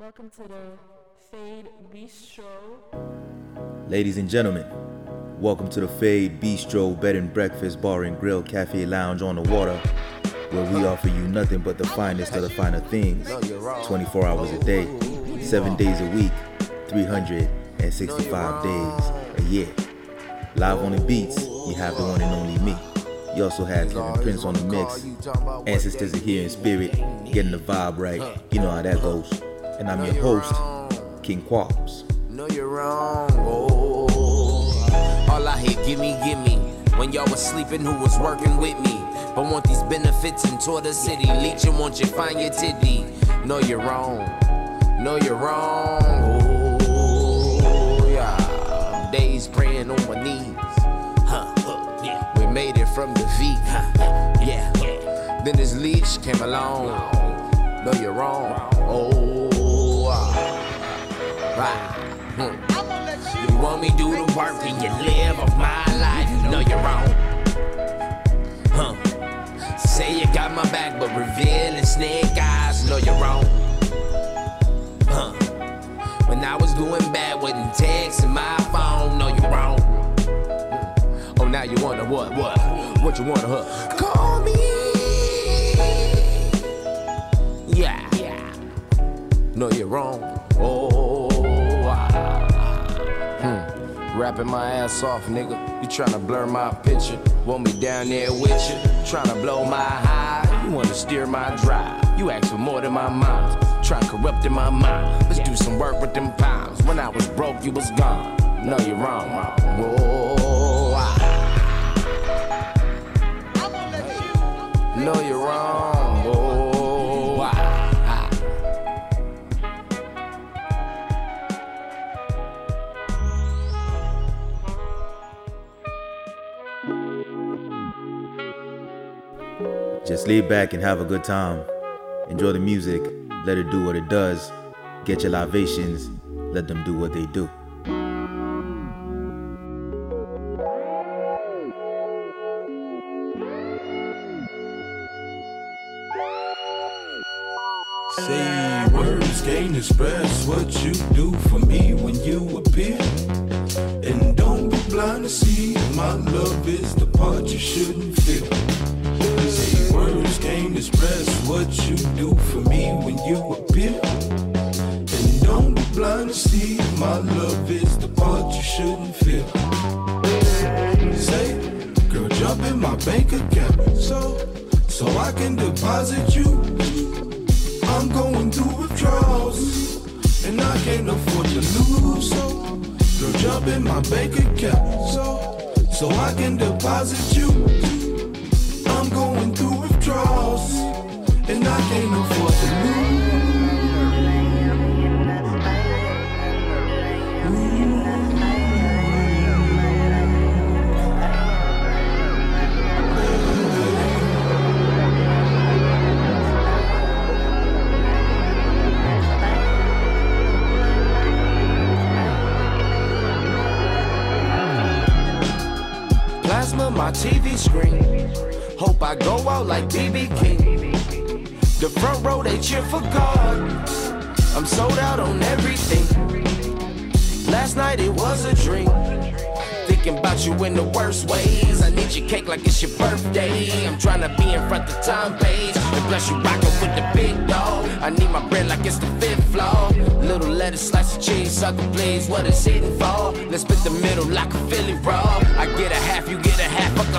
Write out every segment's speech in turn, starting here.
Welcome to the Fade Bistro. Ladies and gentlemen, welcome to the Fade Bistro Bed and Breakfast Bar and Grill Cafe Lounge on the water, where we offer you nothing but the finest of the finer things 24 hours a day, 7 days a week, 365 days a year. Live on the beats, you have the one and only me. You also have Kevin Prince on the mix. Ancestors are here in spirit, getting the vibe right. You know how that goes. And I'm your host, King Kwabz. No, you're wrong. Oh, all I hear, gimme, gimme. When y'all was sleeping, who was working with me? But want these benefits and tour the city. Leeching, want you find your titty. No, you're wrong. No, you're wrong. Oh, yeah. Days praying on my knees. Huh, yeah. We made it from defeat. Huh, yeah. Then this leech came along. No, you're wrong. Oh. You want me do the work and you live of my life? No, you're wrong. Huh. Say you got my back, but revealing snake eyes. No, you're wrong. Huh. When I was doing bad, wasn't texting my phone. No, you're wrong. Oh, now you wonder what, what, what you wanna, huh? Call me. Yeah. No, you're wrong. Oh, Rapping my ass off, nigga. You tryna blur my picture. Want me down there with you. Tryna blow my high. You wanna steer my drive. You ask for more than my mind. Trying corrupting my mind. Let's do some work with them pounds. When I was broke, you was gone. No, you're wrong, wrong. Whoa, ah. No, you're wrong. Just lay back and have a good time. Enjoy the music, let it do what it does. Get your libations, let them do what they do.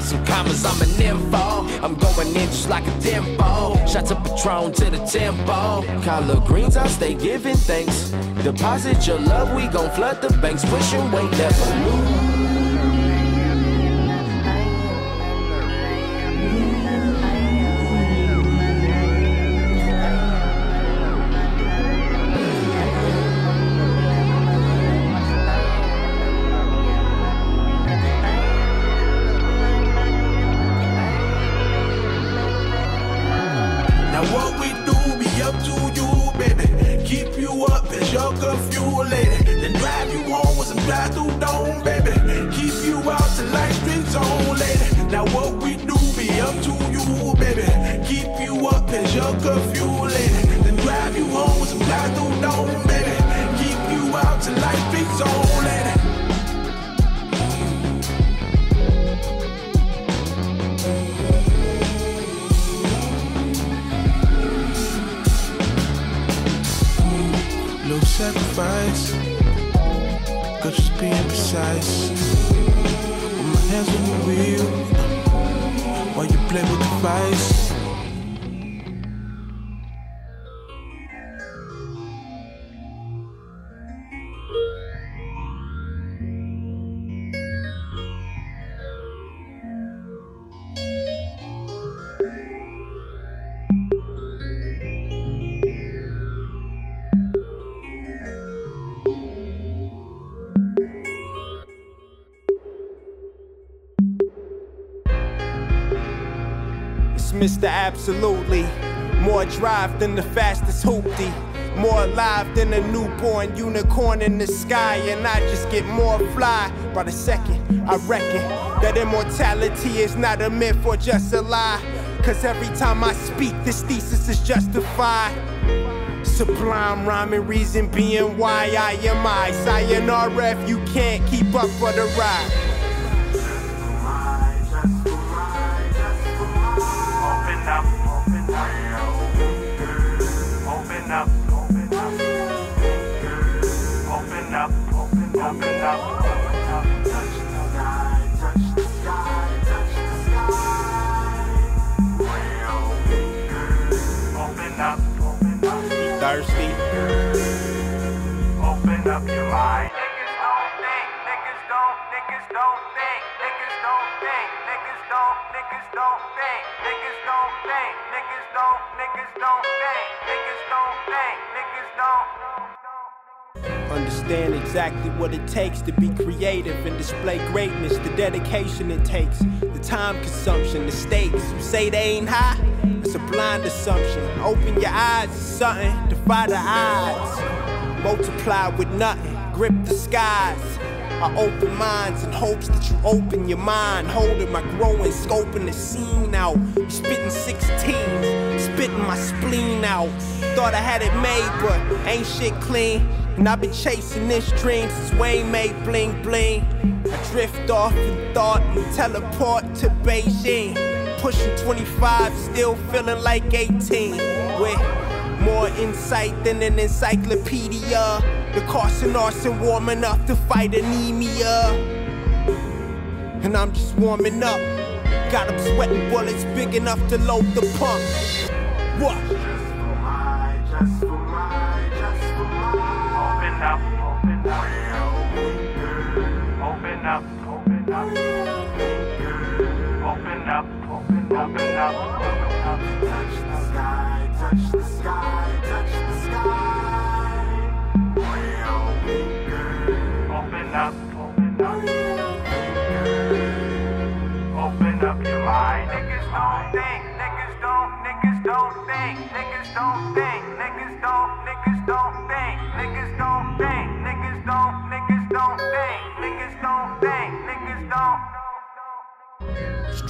Some commas, I'm an info. I'm going in just like a tempo. Shots of Patron to the tempo. Collard greens, I stay giving thanks. Deposit your love, we gon' flood the banks. Push and wait, never lose. Mr. Absolutely. More drive than the fastest hoopty. More alive than a newborn unicorn in the sky. And I just get more fly by the second. I reckon that immortality is not a myth or just a lie. Cause every time I speak, this thesis is justified. Sublime rhyming reason being why I am I. Sayonara if you can't keep up for the ride. Thirsty. Understand exactly what it takes to be creative and display greatness, the dedication it takes, the time consumption, the stakes. You say they ain't high? It's a blind assumption. Open your eyes to something, defy the odds. Multiply with nothing, grip the skies. I open minds in hopes that you open your mind. Holding my growing, scoping the scene out. Spitting 16, spitting my spleen out. Thought I had it made, but ain't shit clean. And I've been chasing this dream since Wayne made bling bling. I drift off in thought and teleport to Beijing. Pushing 25, still feeling like 18. With more insight than an encyclopedia. The Carson arson warm enough to fight anemia. And I'm just warming up. Got them sweating bullets big enough to load the pump. What? Just for my, just for my, Open up, open up. Open up, open up. Open up, open up, open up. Touch the sky,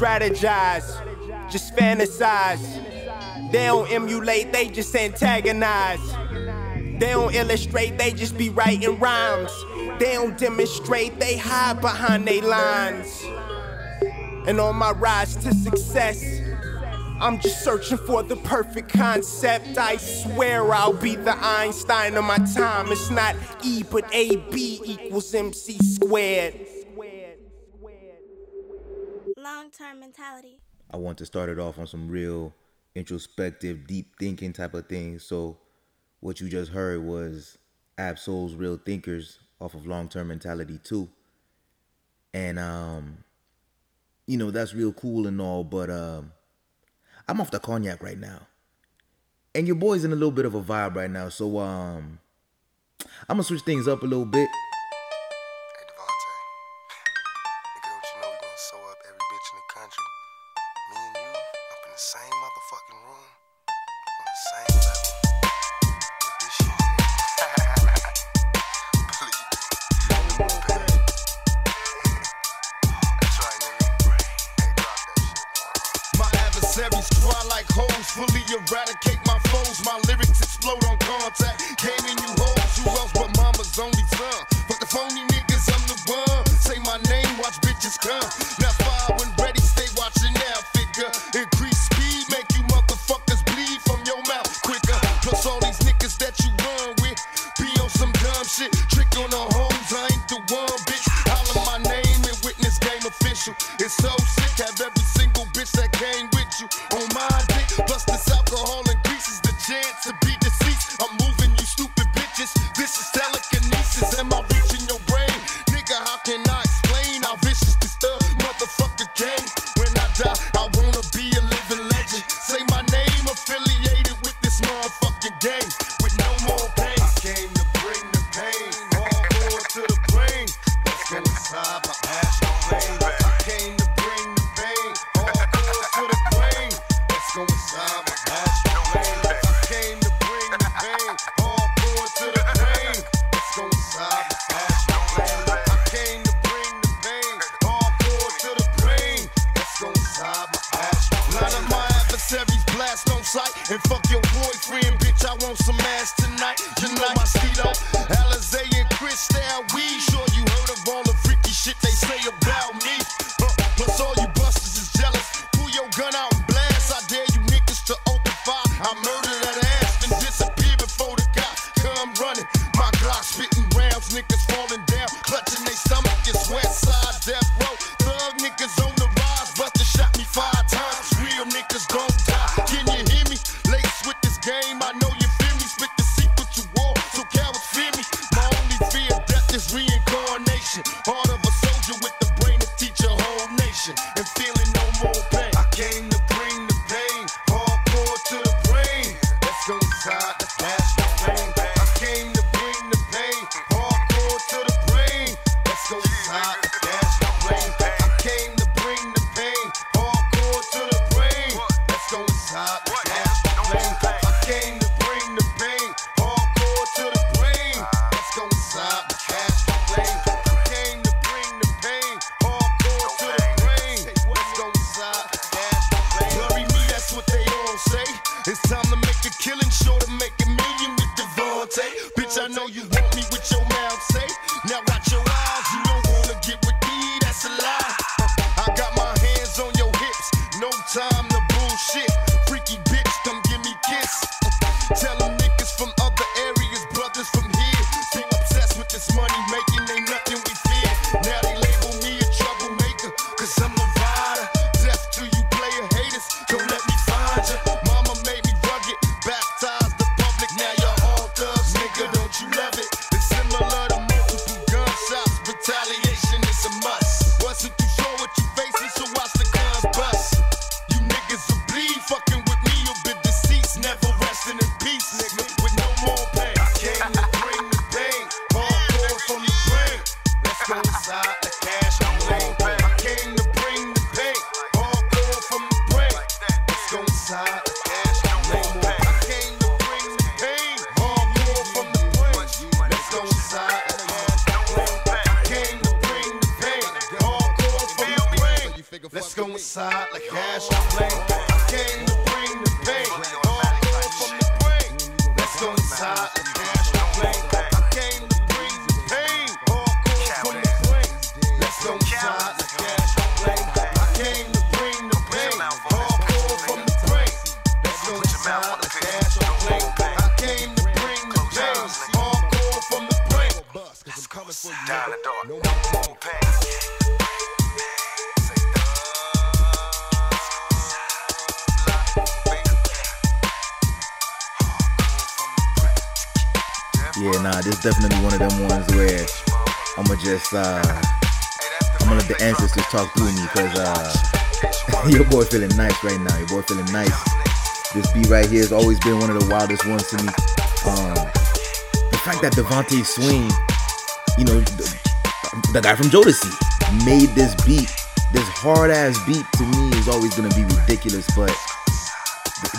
strategize, just fantasize. They don't emulate, they just antagonize. They don't illustrate, they just be writing rhymes. They don't demonstrate, they hide behind they lines. And on my rise to success, I'm just searching for the perfect concept. I swear I'll be the Einstein of my time. It's not E, but AB equals MC squared. Long term mentality. I want to start it off on some real introspective, deep thinking type of thing. So, what you just heard was Ab-Soul's Real Thinkers off of Long Term Mentality 2. And, um, you know, that's real cool and all, but um, I'm off the cognac right now. And your boy's in a little bit of a vibe right now. So, um, I'm gonna switch things up a little bit. shit. uh, I'm gonna let the ancestors talk through me because uh, your boy feeling nice right now. Your boy feeling nice. This beat right here has always been one of the wildest ones to me. Um, the fact that DeVante Swing, you know, the, the guy from Jodeci, made this beat. This hard ass beat to me is always gonna be ridiculous, but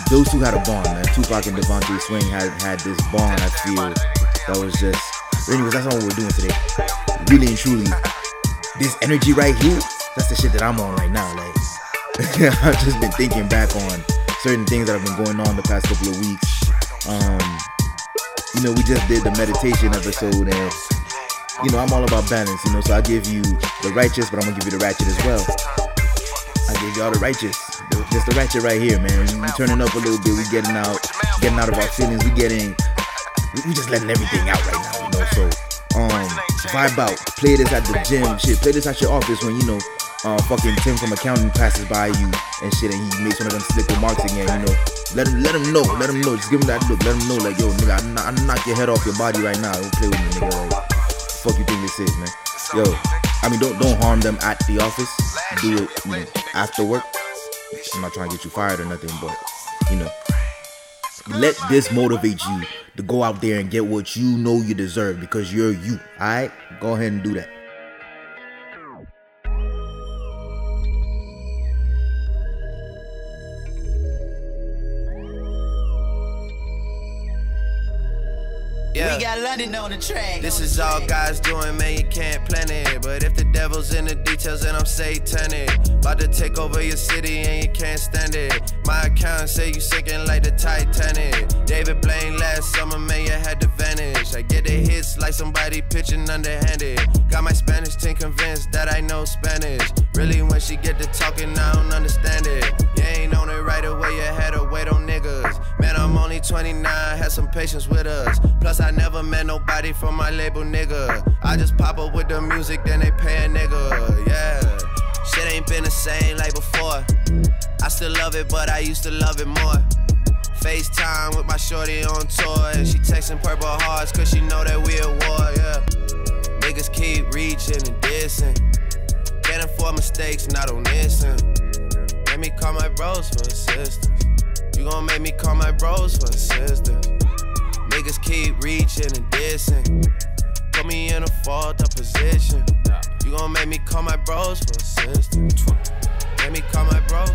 those two had a bond, man. Tupac and DeVante Swing had had this bond. I feel that was just Anyways, that's not what we're doing today. Really and truly, this energy right here, that's the shit that I'm on right now. Like, I've just been thinking back on certain things that have been going on the past couple of weeks. Um, you know, we just did the meditation episode and you know, I'm all about balance, you know, so I give you the righteous, but I'm gonna give you the ratchet as well. I give y'all the righteous. Just the ratchet right here, man. We turning up a little bit, we getting out, getting out of our feelings, we getting we just letting everything out right now know. So um, vibe out, play this at the gym, shit. Play this at your office when you know, uh, fucking Tim from accounting passes by you and shit, and he makes one of them slick remarks again, you know. Let him, let him know, let him know. Just give him that look. Let him know, like, yo, nigga, I I knock your head off your body right now. Don't play with me, nigga. Like, fuck you think this is, man? Yo, I mean, don't don't harm them at the office. Do it you know, after work. I'm not trying to get you fired or nothing, but you know, let this motivate you to go out there and get what you know you deserve because you're you. All right, go ahead and do that. Yeah. We got London on the track. This is all God's doing, man, you can't plan it. But if the devil's in the details, then I'm satanic. About to take over your city and you can't stand it. My accountant say you sinking like the Titanic. David Blaine last summer, man, you had to vanish. I get the hits like somebody pitching underhanded. Got my Spanish team convinced that I know Spanish. Really, when she get to talking, I don't understand it. You ain't on it right away, 29, had some patience with us. Plus, I never met nobody from my label, nigga. I just pop up with the music, then they pay a nigga, yeah. Shit ain't been the same like before. I still love it, but I used to love it more. FaceTime with my shorty on tour, and she texting purple hearts, cause she know that we at war, yeah. Niggas keep reaching and dissing. Can't afford mistakes, not on this end. Let me call my bros for assistance. You gon' make me call my bros for assistance. Niggas keep reaching and dissing. Put me in a fault up position. You gon' make me call my bros for assistance. Make me call my bro.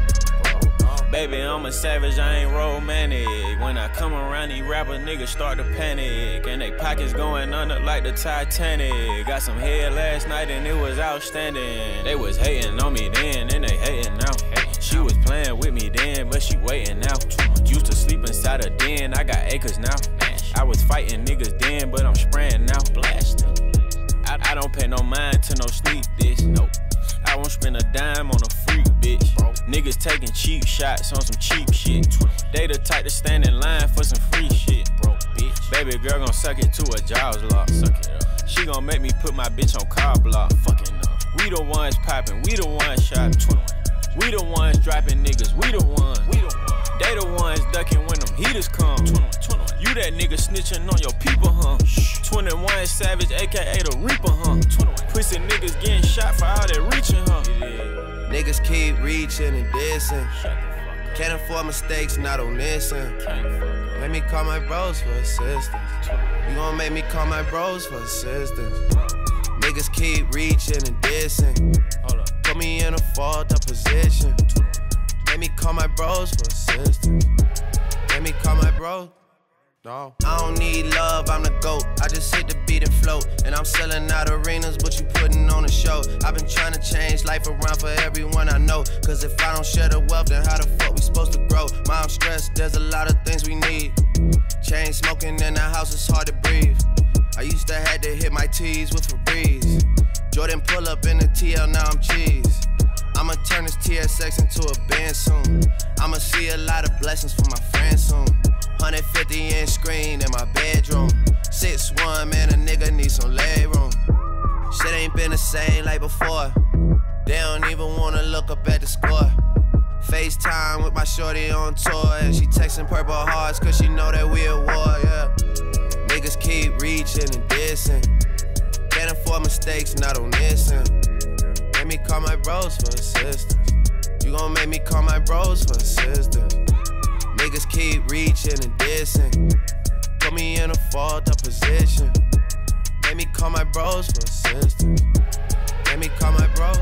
Baby, I'm a savage, I ain't romantic. When I come around, these rapper niggas start to panic. And they pockets going under like the Titanic. Got some head last night and it was outstanding. They was hating on me then, and they hating now. She was playing with me then, but she waiting now. Used to sleep inside a den, I got acres now. I was fighting niggas then, but I'm spraying now. Blasting. I, I don't pay no mind to no sneak this. Nope. I won't spend a dime on a freak, bitch. Niggas taking cheap shots on some cheap shit. They the type to stand in line for some free shit. Baby girl gon' suck it to a jaws lock. Suck it up. She gon' make me put my bitch on car block. We the ones popping, we the ones shopping. We the ones dropping niggas, we the ones. We the ones. They the ones ducking when them heaters come. You that nigga snitching on your people, huh? 21 Savage, aka the Reaper, huh? Pussy niggas getting shot for all that reaching, huh? Niggas keep reaching and dissing. Can't afford mistakes, not on this end. Let me call my bros for assistance. You gon' make me call my bros for assistance. Niggas keep reaching and dissing. Put me in a fault up position. Let me call my bros for assistance. Let me call my bros. No. I don't need love, I'm the GOAT. I just hit the beat and float. And I'm selling out arenas, but you putting on a show. I've been trying to change life around for everyone I know. Cause if I don't share the wealth, then how the fuck we supposed to grow? Mom stressed, there's a lot of things we need. Chain smoking in the house, it's hard to breathe. I used to had to hit my T's with Febreze. Jordan pull up in the TL, now I'm cheese. I'ma turn this TSX into a band soon. I'ma see a lot of blessings for my friends soon. 150 inch screen in my bedroom. 6'1, man, a nigga need some leg room. Shit ain't been the same like before. They don't even wanna look up at the score. FaceTime with my shorty on tour. And she texting purple hearts cause she know that we at war, yeah. Niggas keep reaching and dissing. Can't afford mistakes, not on this end. Make me call my bros for assistance. You gon' make me call my bros for assistance. Niggas keep reaching and dissing. Put me in a fault up position. Make me call my bros for assistance. Make me call my bro.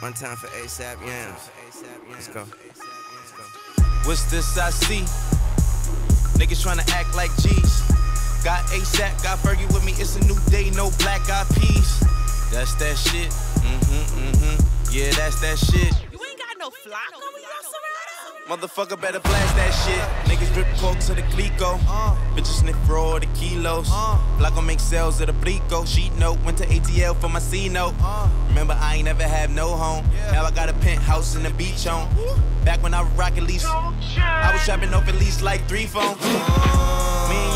One time for ASAP Yams. Let's go. What's this I see? Niggas tryna act like G's. Got ASAP, got Fergie with me. It's a new day, no black eyed peas. That's that shit. Mm-hmm, mm-hmm. Yeah, that's that shit. You ain't got no flock on your Motherfucker better blast that shit. Niggas drip coke to the glico. Uh, bitches sniff raw the kilos. Uh, Block make sales at the blico. Sheet note went to ATL for my C note. Uh, Remember I ain't never had no home. Now I got a penthouse in the beach home. Back when I was rockin' lease, I was shopping off at least like three phones. Me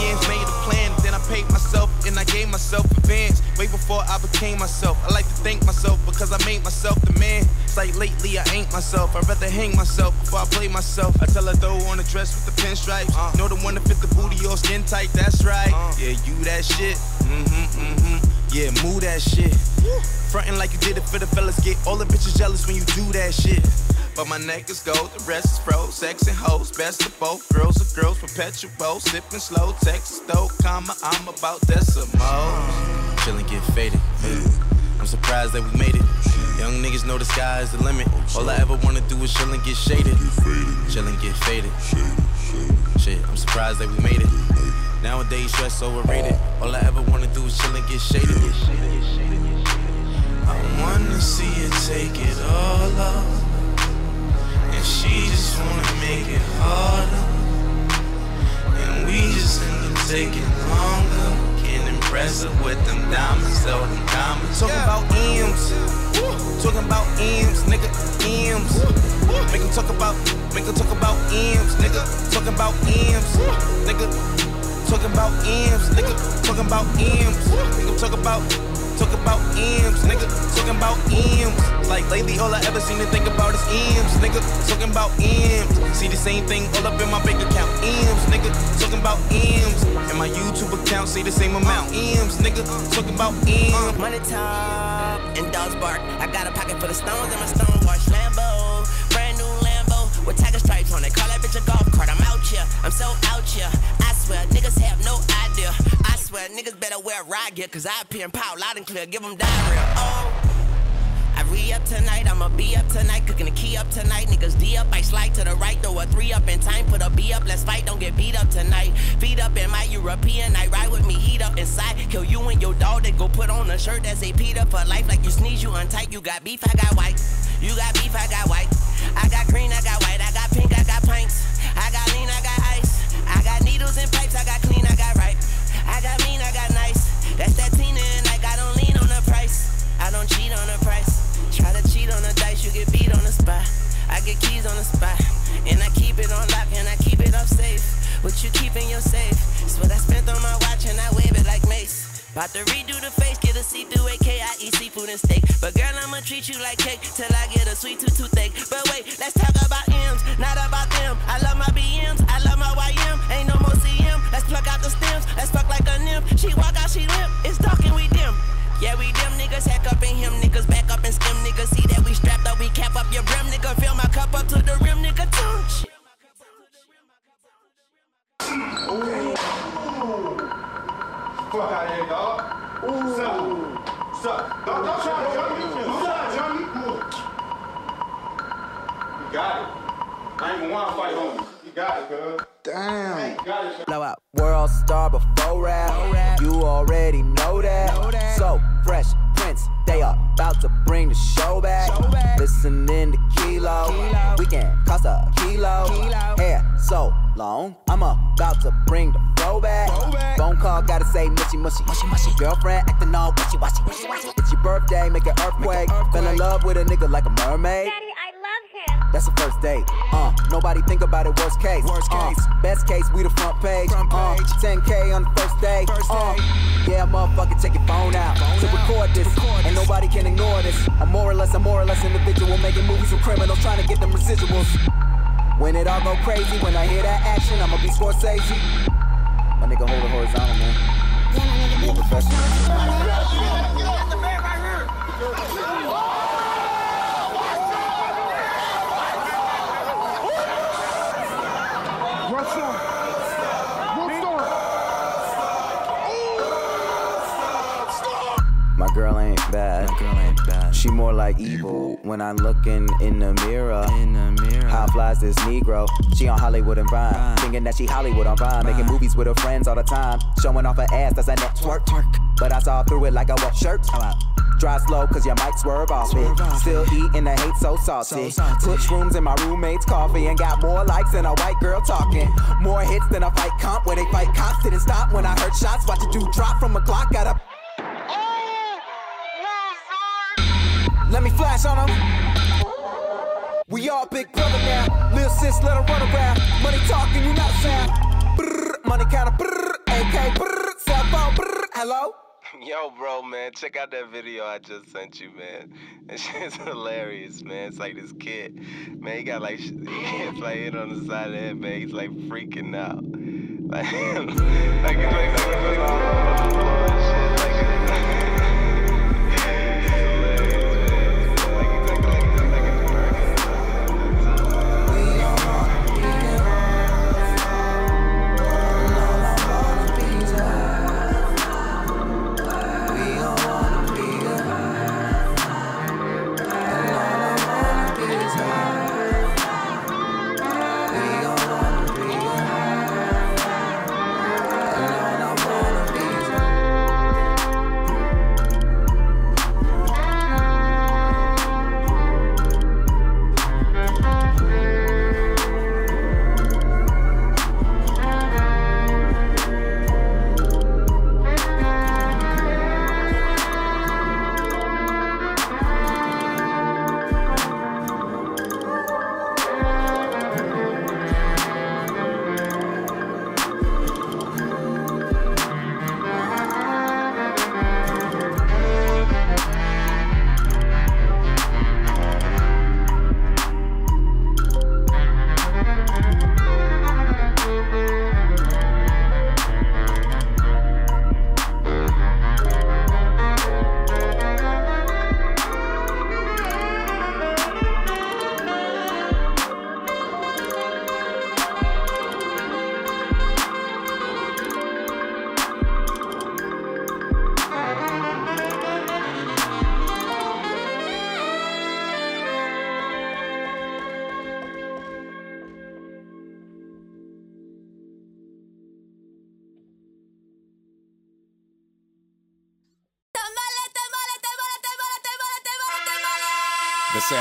paid myself and I gave myself advance. Way before I became myself. I like to thank myself because I made myself the man. It's like lately I ain't myself. I'd rather hang myself before I play myself. I tell her throw on a dress with the pinstripes. Uh. Know the one to fit the booty or skin tight, that's right. Uh. Yeah, you that shit. Mm-hmm, mm-hmm. Yeah, move that shit. Frontin' like you did it for the fellas. Get all the bitches jealous when you do that shit. But my neck is gold, the rest is pro. Sex and hoes, best of both. Girls are girls, perpetual. Sipping slow, Texas though, comma, I'm about decimals. Chillin' get faded. I'm surprised that we made it. Young niggas know the sky is the limit. All I ever wanna do is chill and get shaded. Chill and get faded. Shit, I'm surprised that we made it. Nowadays, stress overrated. All I ever wanna do is chill and get shaded. I wanna see you take it all off. And she just wanna make it harder. And we just end up taking longer. Can't impress her with them diamonds, all them diamonds. Talking about M's. Talking about M's, nigga, M's. Make them talk about, make them talk about M's, nigga. Talking about M's, nigga. Talking about M's, nigga. Talking about M's. Them talk about, talk about M's, nigga. Talking about M's. Like lately, all I ever seem to think about is M's, nigga. Talking about M's. See the same thing all up in my bank account, M's, nigga. Talking about M's. And my YouTube account say the same amount, M's, nigga. Talking about M's. Money talk and dogs bark. I got a pocket full of stones and my stone wash Lambo. With tiger stripes on it. Call that bitch a golf cart. I'm out here. I'm so out here. I swear, niggas have no idea. I swear, niggas better wear ride gear. Cause I appear in power loud and clear. Give them diarrhea. Oh. I re up tonight, I'ma be up tonight, cooking the key up tonight. Niggas D up, I slide to the right, throw a three up in time, put a B up, let's fight, don't get beat up tonight. Feet up in my European night, ride with me, heat up inside. Kill you and your dog, they go put on a shirt that say Peter for life. Like you sneeze, you untight, you got beef, I got white. You got beef, I got white. I I got My girl ain't bad. My girl ain't bad. She more like evil. When I'm looking in the mirror. In the mirror. How flies this Negro? She on Hollywood and Vine. Thinking that she Hollywood on Vine. Making movies with her friends all the time. Showing off her ass, that's a network. But I saw through it like a what shirt. Drive slow, cause you might swerve off it. Still eating the hate so saucy. Push rooms in my roommate's coffee and got more likes than a white girl talking. More hits than a fight comp where they fight cops. Didn't stop when I heard shots. Watch a dude drop from a clock. Got a. Let me flash on them. We all big brother now. Lil sis, let her run around. Money talking, you not a sound. Brrr, money counter, brrr, AK, brrr, cell phone, brrr, hello? Yo, bro, man, check out that video I just sent you, man. Shit's hilarious, man. It's like this kid, man, he got like, he like hit on the side of the head, man. He's like freaking out. Like, like, like, say oh,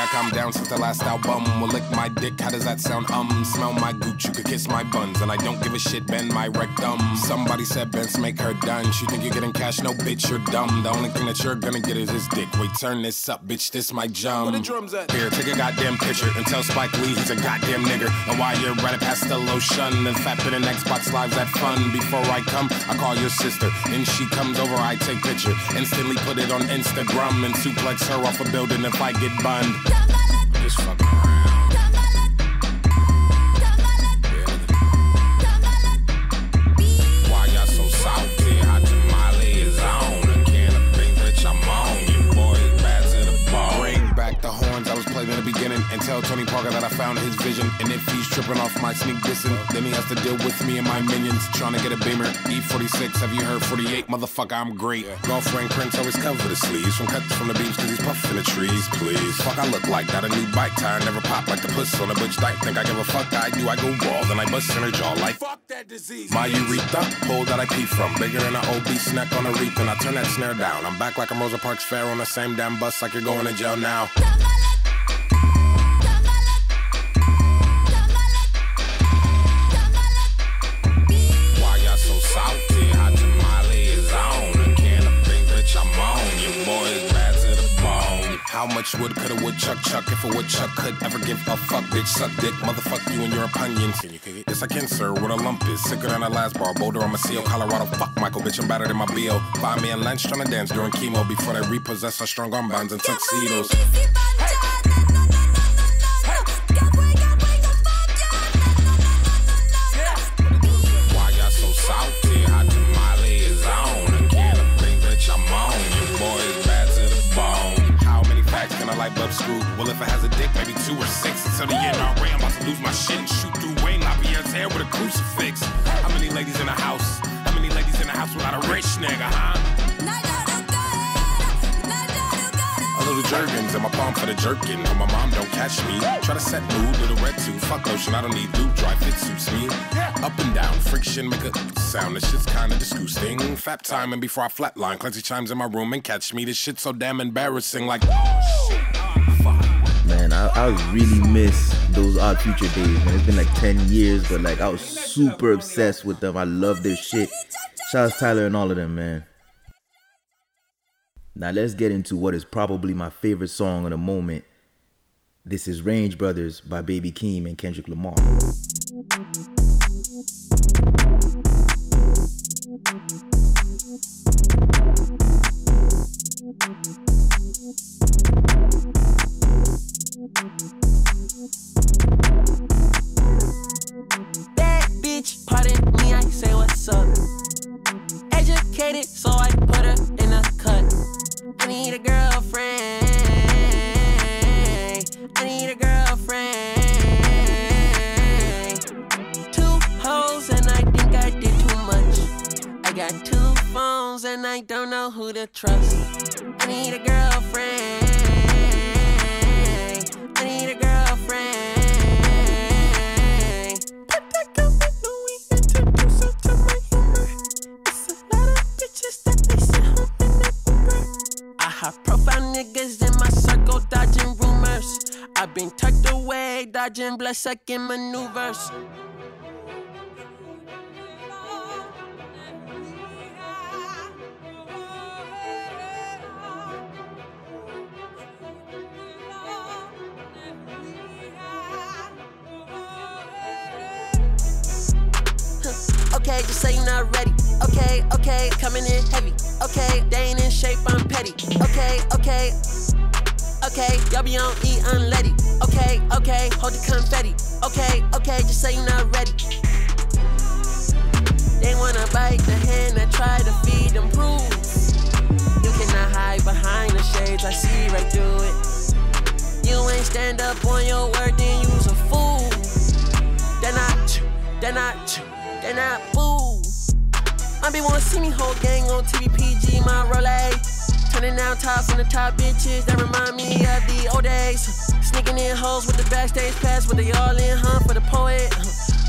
I calm down since the last album. Will lick my dick, how does that sound? Um, smell my gooch, you could kiss my buns. And I don't give a shit, bend my rectum. Somebody said Benz make her done. She think you're getting cash, no bitch, you're dumb. The only thing that you're gonna get is his dick. Wait, turn this up, bitch, this my jump. Where the drums at? Here, take a goddamn picture and tell Spike Lee he's a goddamn nigger. And while you're running past the lotion and fat bit and Xbox lives that fun. Before I come, I call your sister. And she comes over, I take picture. Instantly put it on Instagram and suplex her off a building if I get bunned. Just fuck tell Tony Parker that I found his vision. And if he's tripping off my sneak dissing, then he has to deal with me and my minions. Trying to get a beamer. E46, have you heard 48? Motherfucker, I'm great. Girlfriend Prince always cover the sleeves from cuts from the beams cause he's puffing the trees, please. Fuck, I look like got a new bike tire, never pop like the puss on a butch dyke. Think I give a fuck, I do, I go raw, then I bust in her jaw like fuck that disease. My urethra, hole that I pee from, bigger than an obese neck on a reef, and I turn that snare down. I'm back like I'm Rosa Parks Fair on the same damn bus like you're going to jail now. How much wood could a woodchuck chuck if a woodchuck could ever give a fuck, bitch? Suck dick, motherfuck you and your opinions. Can you kick it? Yes, I can, sir. What a lump is. Sicker than a last bar. Boulder, I'm a seal. Colorado, fuck Michael, bitch, I'm better than my BO. Buy me a lunch trying to dance during chemo before they repossess our strong arm bands and tuxedos. Can a light bulb screw? Well, if it has a dick, maybe two or six. Until the NRA, I'm about to lose my shit and shoot through Wayne LaPierre's hair with a crucifix. How many ladies in the house? How many ladies in the house without a rich nigga, huh? A little Jergens and my palm for the jerkin. But my mom don't catch me. Try to set mood a red tooth. Fuck lotion, I don't need loop. Dry fit suits me. Up and down, friction make a sound. This shit's kinda disgusting. Fap time and before I flatline, Clancy chimes in my room and catch me. This shit's so damn embarrassing. Like, oh, Man, I, I really miss those Odd Future days, man. It's been like 10 years, but like I was super obsessed with them. I love their shit. Shouts Tyler and all of them, man. Now let's get into what is probably my favorite song of the moment. This is Range Brothers by Baby Keem and Kendrick Lamar. Bad bitch, pardon me, I say what's up. Educated, so I put her in a cut. I need a girlfriend. I need a girlfriend. Two hoes, and I think I did too much. I got two phones, and I don't know who to trust. I need a girlfriend. Dodging blood sucking maneuvers. Okay, just say you're not ready. Okay, okay, coming in heavy. Okay, they ain't in shape, I'm petty. Okay, okay, okay, y'all be on E unleady. Okay, okay, hold the confetti. Okay, okay, just say you're not ready. They wanna bite the hand that try to feed them rules. You cannot hide behind the shades, I see right through it. You ain't stand up on your word, then you's a fool. they not Then I, then I, then I, be wanna see me whole gang on TVPG, my Rolex. Turning down tops on the top bitches that remind me of the old days. Sneaking in hoes with the backstage pass, but they all in, huh, for the poet.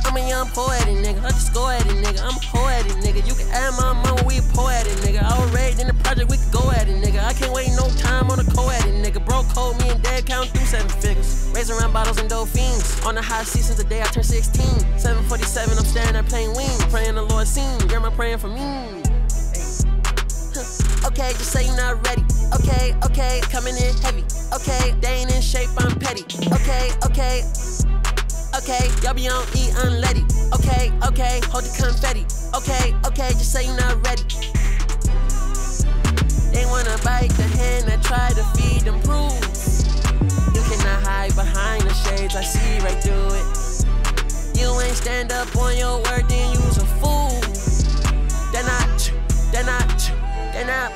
I'm a young poetic nigga, I just go at it, nigga. I'm a poetic nigga. You can add my mama, we poetic nigga. Was raised in the project, we can go at it, nigga. I can't wait no time on a co-edit, nigga. Bro, code me and dad count through seven figures. Raising around bottles and dolphins. On the high seat since the day I turned 16. 747, I'm staring at plain wings. Praying the Lord seen. Grandma praying for me. Okay, just say you're not ready. Okay, okay, coming in heavy. Okay, they ain't in shape, I'm petty. Okay, okay, okay, y'all be on E unleady. Okay, okay, hold the confetti. Okay, okay, just say you're not ready. They wanna bite the hand that try to feed them rules. You cannot hide behind the shades, I see right through it. You ain't stand up on your word, then you's a fool. I, then I, then I, boo.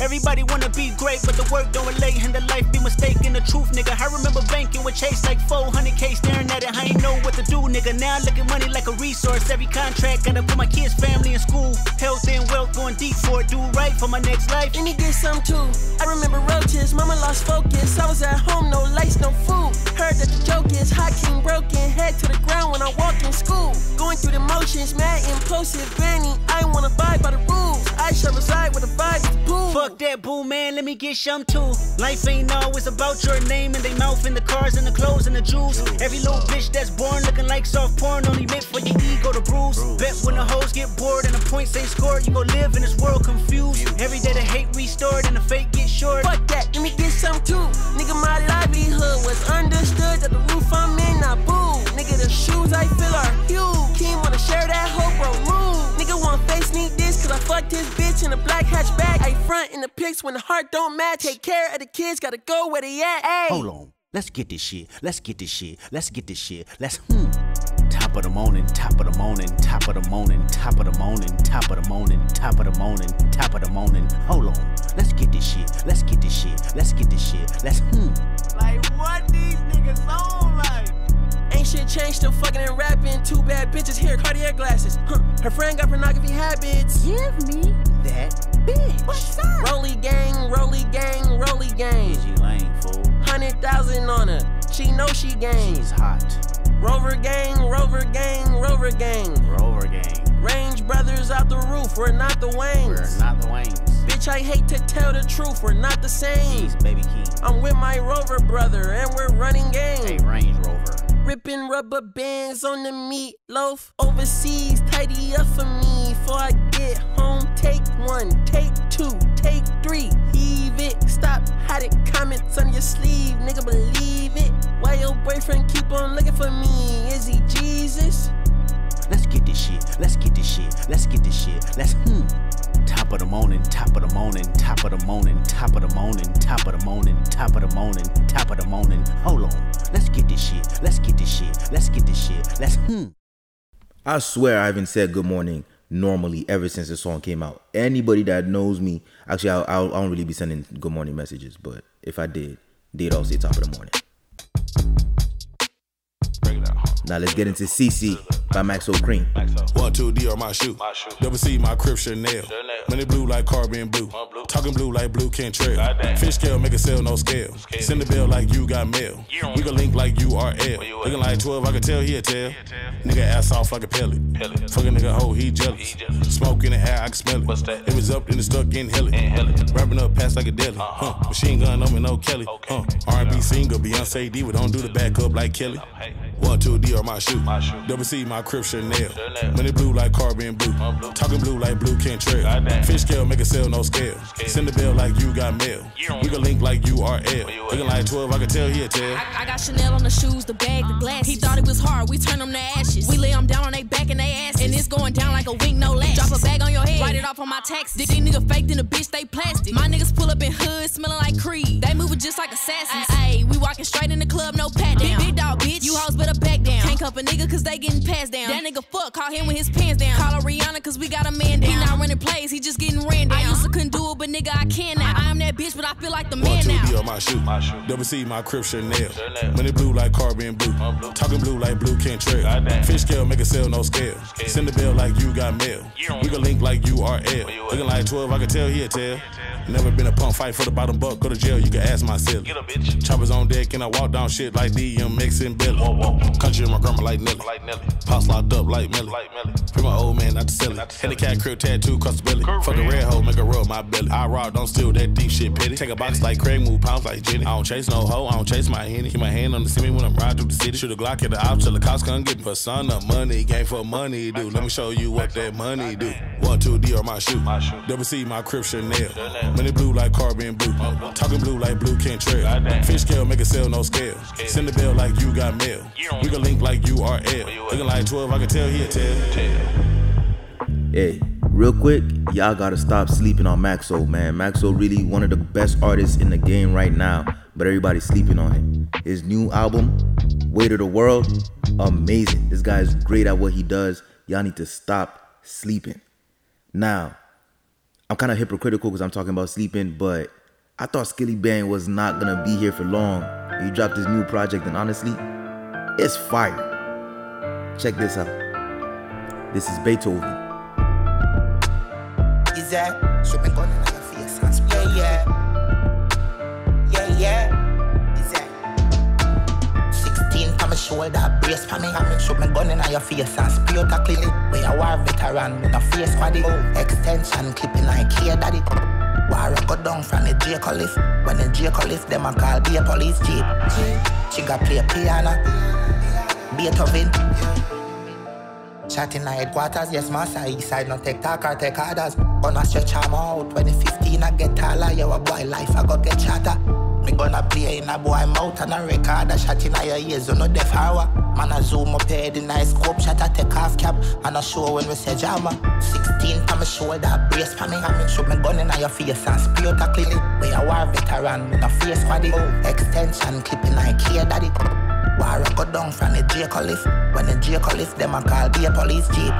Everybody wanna be great, but the work don't relate, and the life be mistaken. The truth, nigga. I remember banking with Chase like 400k, staring at it. I ain't know what to do, nigga. Now I look at money like a resource. Every contract gotta put my kids' family in school. Health and wealth going deep for it. Do right for my next life. And he get some too. I remember roaches, mama lost focus. I was at home, no lights, no food. Heard that the joke is hot king broken, head to the ground when I walk in school. Going through the motions, mad impulsive, granny. I ain't wanna abide by the rules. I shall reside with the vibe is pool. Fuck that boo, man. Let me get some too. Life ain't always about your name and they mouth and the cars and the clothes and the jewels. Every little bitch that's born looking like soft porn only meant for your ego to bruise. Bet when the hoes get bored and the points ain't scored, you gon' live in this world confused. Every day the hate restored and the fake get short. Fuck that, let me get some too. Nigga, my livelihood was understood that the roof I'm in, not boo. Nigga, the shoes I feel are huge. Kim wanna share that hope bro move. Nigga want face need this, cause I fucked his bitch in a black hatchback. I front in the pics when the heart don't match. Take care of the kids, gotta go where they at. Ayy. Hold on. Let's get this shit. Let's get this shit. Let's get this shit. Let's hmm. Top of the morning, top of the morning, top of the morning, top of the morning, top of the morning, top of the morning, top of the morning. Hold on. Let's get this shit. Let's get this shit. Let's get this shit. Let's hmm. Like what these niggas on like? Ain't shit changed, still fucking and rapping. Two bad bitches here, Cartier glasses. Huh. Her friend got pornography habits. Give me that bitch. What's up? Rolly gang, rolly gang, rolly gang. G Lane. she know she gang. She's hot. Rover gang, Rover gang, Rover gang. Rover gang. Range brothers out the roof, we're not the Waynes. We're not the Waynes. Bitch, I hate to tell the truth, we're not the same. Jeez, baby king. I'm with my Rover brother, and we're running game. Hey, Range Rover. Ripping rubber bands on the meatloaf. Overseas, tidy up for me before I get home. Take one, take two, take three. Heave it, stop hiding comments on your sleeve, nigga. Believe it. Why your boyfriend keep on looking for me? Is he Jesus? Let's get this shit. Let's get this shit. Let's get this shit. Let's hmm. Top of the morning, top of the morning, top of the morning, top of the morning, top of the morning, top of the morning, top of the morning. Hold on. Let's get this shit. Let's get this shit. Let's get this shit. Let's hmm. I swear I haven't said good morning normally ever since the song came out. Anybody that knows me, actually, I, I, I don't really be sending good morning messages, but if I did, did all say top of the morning. Now let's get into Cee Cee by Maxo Kream. One, two, D or my shoe. Double C, my crib Chanel. Money blue like carbon blue. Talking blue like blue can't trail. Fish scale, make a sale, no scale. Send a bill like you got mail. We can link like URL. Looking like 12, I can tell he a tell. Nigga ass off like a pellet. Fucking nigga hoe, he jealous. Smoke in the air, I can smell it. It was up, then it's stuck in hell Wrapping up past like a deli. Huh. Machine gun on me, no Kelly. Huh. R&B singer, Beyonce Diva, don't do the backup like Kelly. One, two, D or my shoe. Double C, my crib Chanel. Money blue like carbon blue. Talking blue like blue can't trail. Fish scale, make a sale, no scale. Send the bill like you got mail. We can link like URL. Looking like 12, I can tell he a tell. I got Chanel on the shoes, the bag, the glass. He thought it was hard, we turn them to ashes. We lay them down on they back and they asses. And it's going down like a wing, no latch. Drop a bag on your head, write it off on my taxes. These niggas fake, then the bitch, they plastic. My niggas pull up in hood, smelling like Creed. They moving just like assassins. Ayy, we walking straight in the club, no pat down. Big, big dog, bitch. You hoes better back down. Can't cup a nigga cause they getting passed down. That nigga fuck, call him with his pants down. Call her Rihanna cause we got a man down. He not running plays, he just getting ran down. I used to couldn't do it, but nigga, I can now. I that bitch, but I feel like the One, man two, now. D on my shoe. Double C, my crib Chanel. Money blue like carbon blue. Talking blue like blue can't trail. Fish scale, make a sale, no scale. Send the bill like you got mail. We can link like URL. Looking like 12, I can tell he a tell. Never been a punk fight for the bottom buck. Go to jail, you can ask my silly. Get a bitch. Choppers on deck and I walk down shit like DMX and Billy. Whoa, whoa. Country in my grandma like Nelly. Pops locked up like Millie. Free my old man, not to sell it. Handicap crib tattoo across the belly. Fuck a red hole, make her rub my belly. I rock, don't steal that deep shit petty. Take a box like Craig, move pounds like Jenny. I don't chase no hoe, I don't chase my henny. Keep my hand on the semi when I'm riding through the city. Shoot a Glock at the op till the cops come get me. For son of money, game for money, dude. Let me show you what that money do. One, two, D or my shoe. Double C, my crib Chanel. Money blue like carbon blue. Talking blue like blue can't trail. Fish scale, make a sale, no scale. Send the bill like you got mail. We can link like URL. Looking like 12, I can tell he a tell. Hey, real quick, y'all gotta stop sleeping on Maxo, man. Maxo really one of the best artists in the game right now, but everybody's sleeping on him. His new album, Weight of the World, amazing. This guy's great at what he does. Y'all need to stop sleeping. Now, I'm kind of hypocritical because I'm talking about sleeping, but I thought Skillibeng was not gonna be here for long. He dropped his new project, and honestly, it's fire. Check this out. This is Beethoven. Is that shoot me gun in your face and spray? Yeah, yeah, yeah, yeah. Is that 16 on my shoulder, brace for me. Shoot me gun in your face and spray out a clinic. Where you war veteran with a face squaddy. Extension clipping like here, daddy. War I go down from the J Collis. When the J Collis, them a call be a police jeep. She got play piano, Beethoven. Shot in headquarters, yes, master. East side, no take talk or take orders. Gonna stretch arm out. 2015, I get taller. Yeah, a boy life, I go get chatter. Me gonna play in a boy mouth and a record. A shot in your ears, you know deaf hour. Man, I zoom up head in a scope shot. I take off cap and I show when we say jama. 16 on my shoulder, brace for me. I mean, shoot me gun in your face and spray out a clinic. Where you war veteran with a face squaddy. Extension clipping like here, daddy. War go down from the J Collis. When the J Collis, them a call be a police jeep.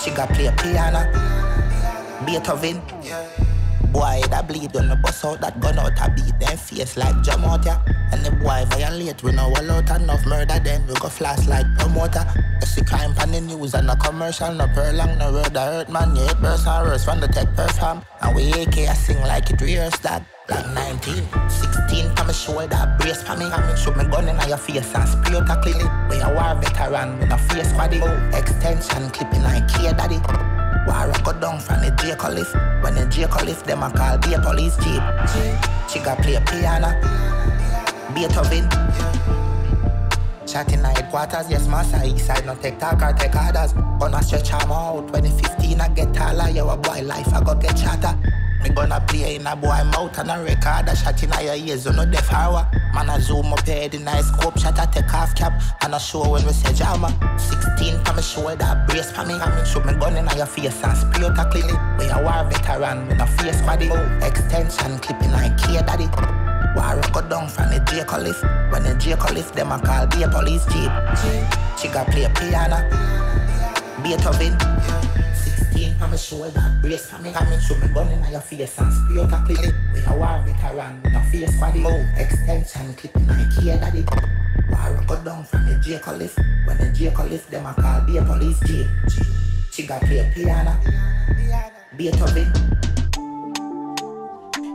She got play a piano, Beethoven. Boy, that bleed when the bust out that gun out a beat them face like jam out ya. And the boy violate, we know all out enough murder, then we go flash like promoter. You see crime pan the news and no commercial, no long, no word I hurt man, you hate burst and worse from the tech perform. And we AK, I sing like it rehearsed that. Like 19, 16, come a shoulder, brace for me. Come shoot me gun in your face and spray out a clearly. We a war veteran, with a face body. Extension clipping like K daddy. War go down from the J Cliff. When the J Cliff, them a call be a police jeep. She got play piano, Beethoven. Chat in the headquarters, yes, master. East side, no take talk or take orders. Gonna stretch arm out. 2015, I get taller. You a boy life, I go get chatter. Me gonna play in a boy mouth and a record a shot in your ears, you know the hour. Man, I zoom up head in a scope shot, I take off cap and I show when we say jama. 16 come shoulder, brace for me. I mean, shoot me gun in your face and spray out a clearly. We a war veteran with a face body. Extension clipping like K daddy. War go down from the J Cliff. When the J Cliff, them a call be a police jeep. She got play piano, Beethoven. 16 on my shoulder, brace for me. In, shoot me gun in your face and spray out a clip. We a war with a face body. Extension clipping like K daddy. War go down from the J Cliff. When the J Cliff, them a call a police jeep. She got play piano, Beethoven.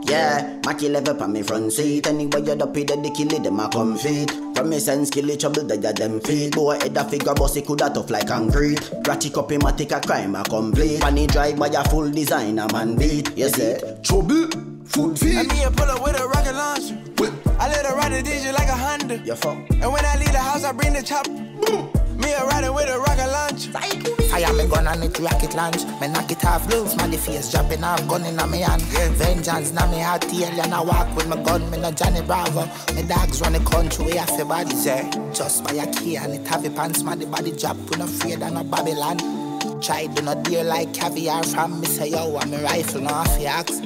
Yeah, Mackie level pa me front seat. Anyway, you the pay the dicky lid, them a come feet. From me sense, kill it trouble, that ya them feet. Boy, head a figure, boss, it coulda tough like concrete. Ratchet copy, matic a crime, a complete. Funny drive by a full designer, man beat. Yes, it. Trouble, food feet. And me a pull up with a rocket launcher. I let her ride the DJ like a Honda. You fuck. And when I leave the house, I bring the chop. Me a riding with a rocket launcher. Fire me gun and it rocket launch. Me knock it off loose, man the face dropping off gun in me hand. Vengeance na me heart tail and I walk with my gun, me no Johnny Bravo. Me dogs run the country, we have your body say. Just by a key and it have a pants, man the body drop, we no afraid of no Babylon. Try do not deal like caviar from me say yo, I'm a rifle, no off your axe.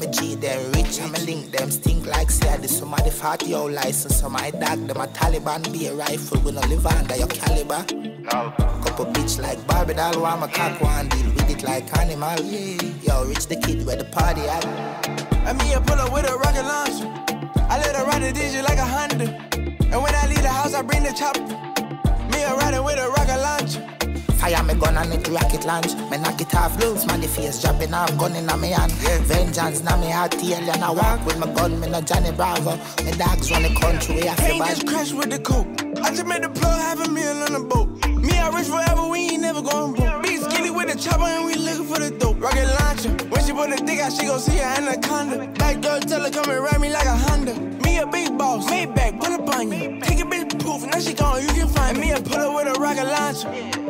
Me G them rich and me link them stink like this some of the 40 old license. So my dog them a Taliban be a rifle. We no live under your caliber. Couple bitch like Barbie doll my cock one deal with it like animal. Yo, rich the kid where the party at. And me a pull up with a rocket launcher. I let her ride the DJ like a Honda. And when I leave the house, I bring the chop. Me a riding with a rocket launcher. Fire me gun and it rocket launch. Me knock it off loose, man the face dropping off gun in me hand. Vengeance na me heart tail and I walk with my gun, me no Johnny Bravo. Me dogs run the country, have Ain't to just crash with the coke. I just made the plug have a meal on the boat. Me, I rich forever, we ain't never going broke. Be skinny with the chopper and we looking for the dope. Rocket launcher. When she put the dick out, she gon' see her anaconda. Back door, tell her come and ride me like a Honda. Me a big boss, made back, put up on you. Take a bitch proof, now she gone, you can find me. a put her with a rocket launcher.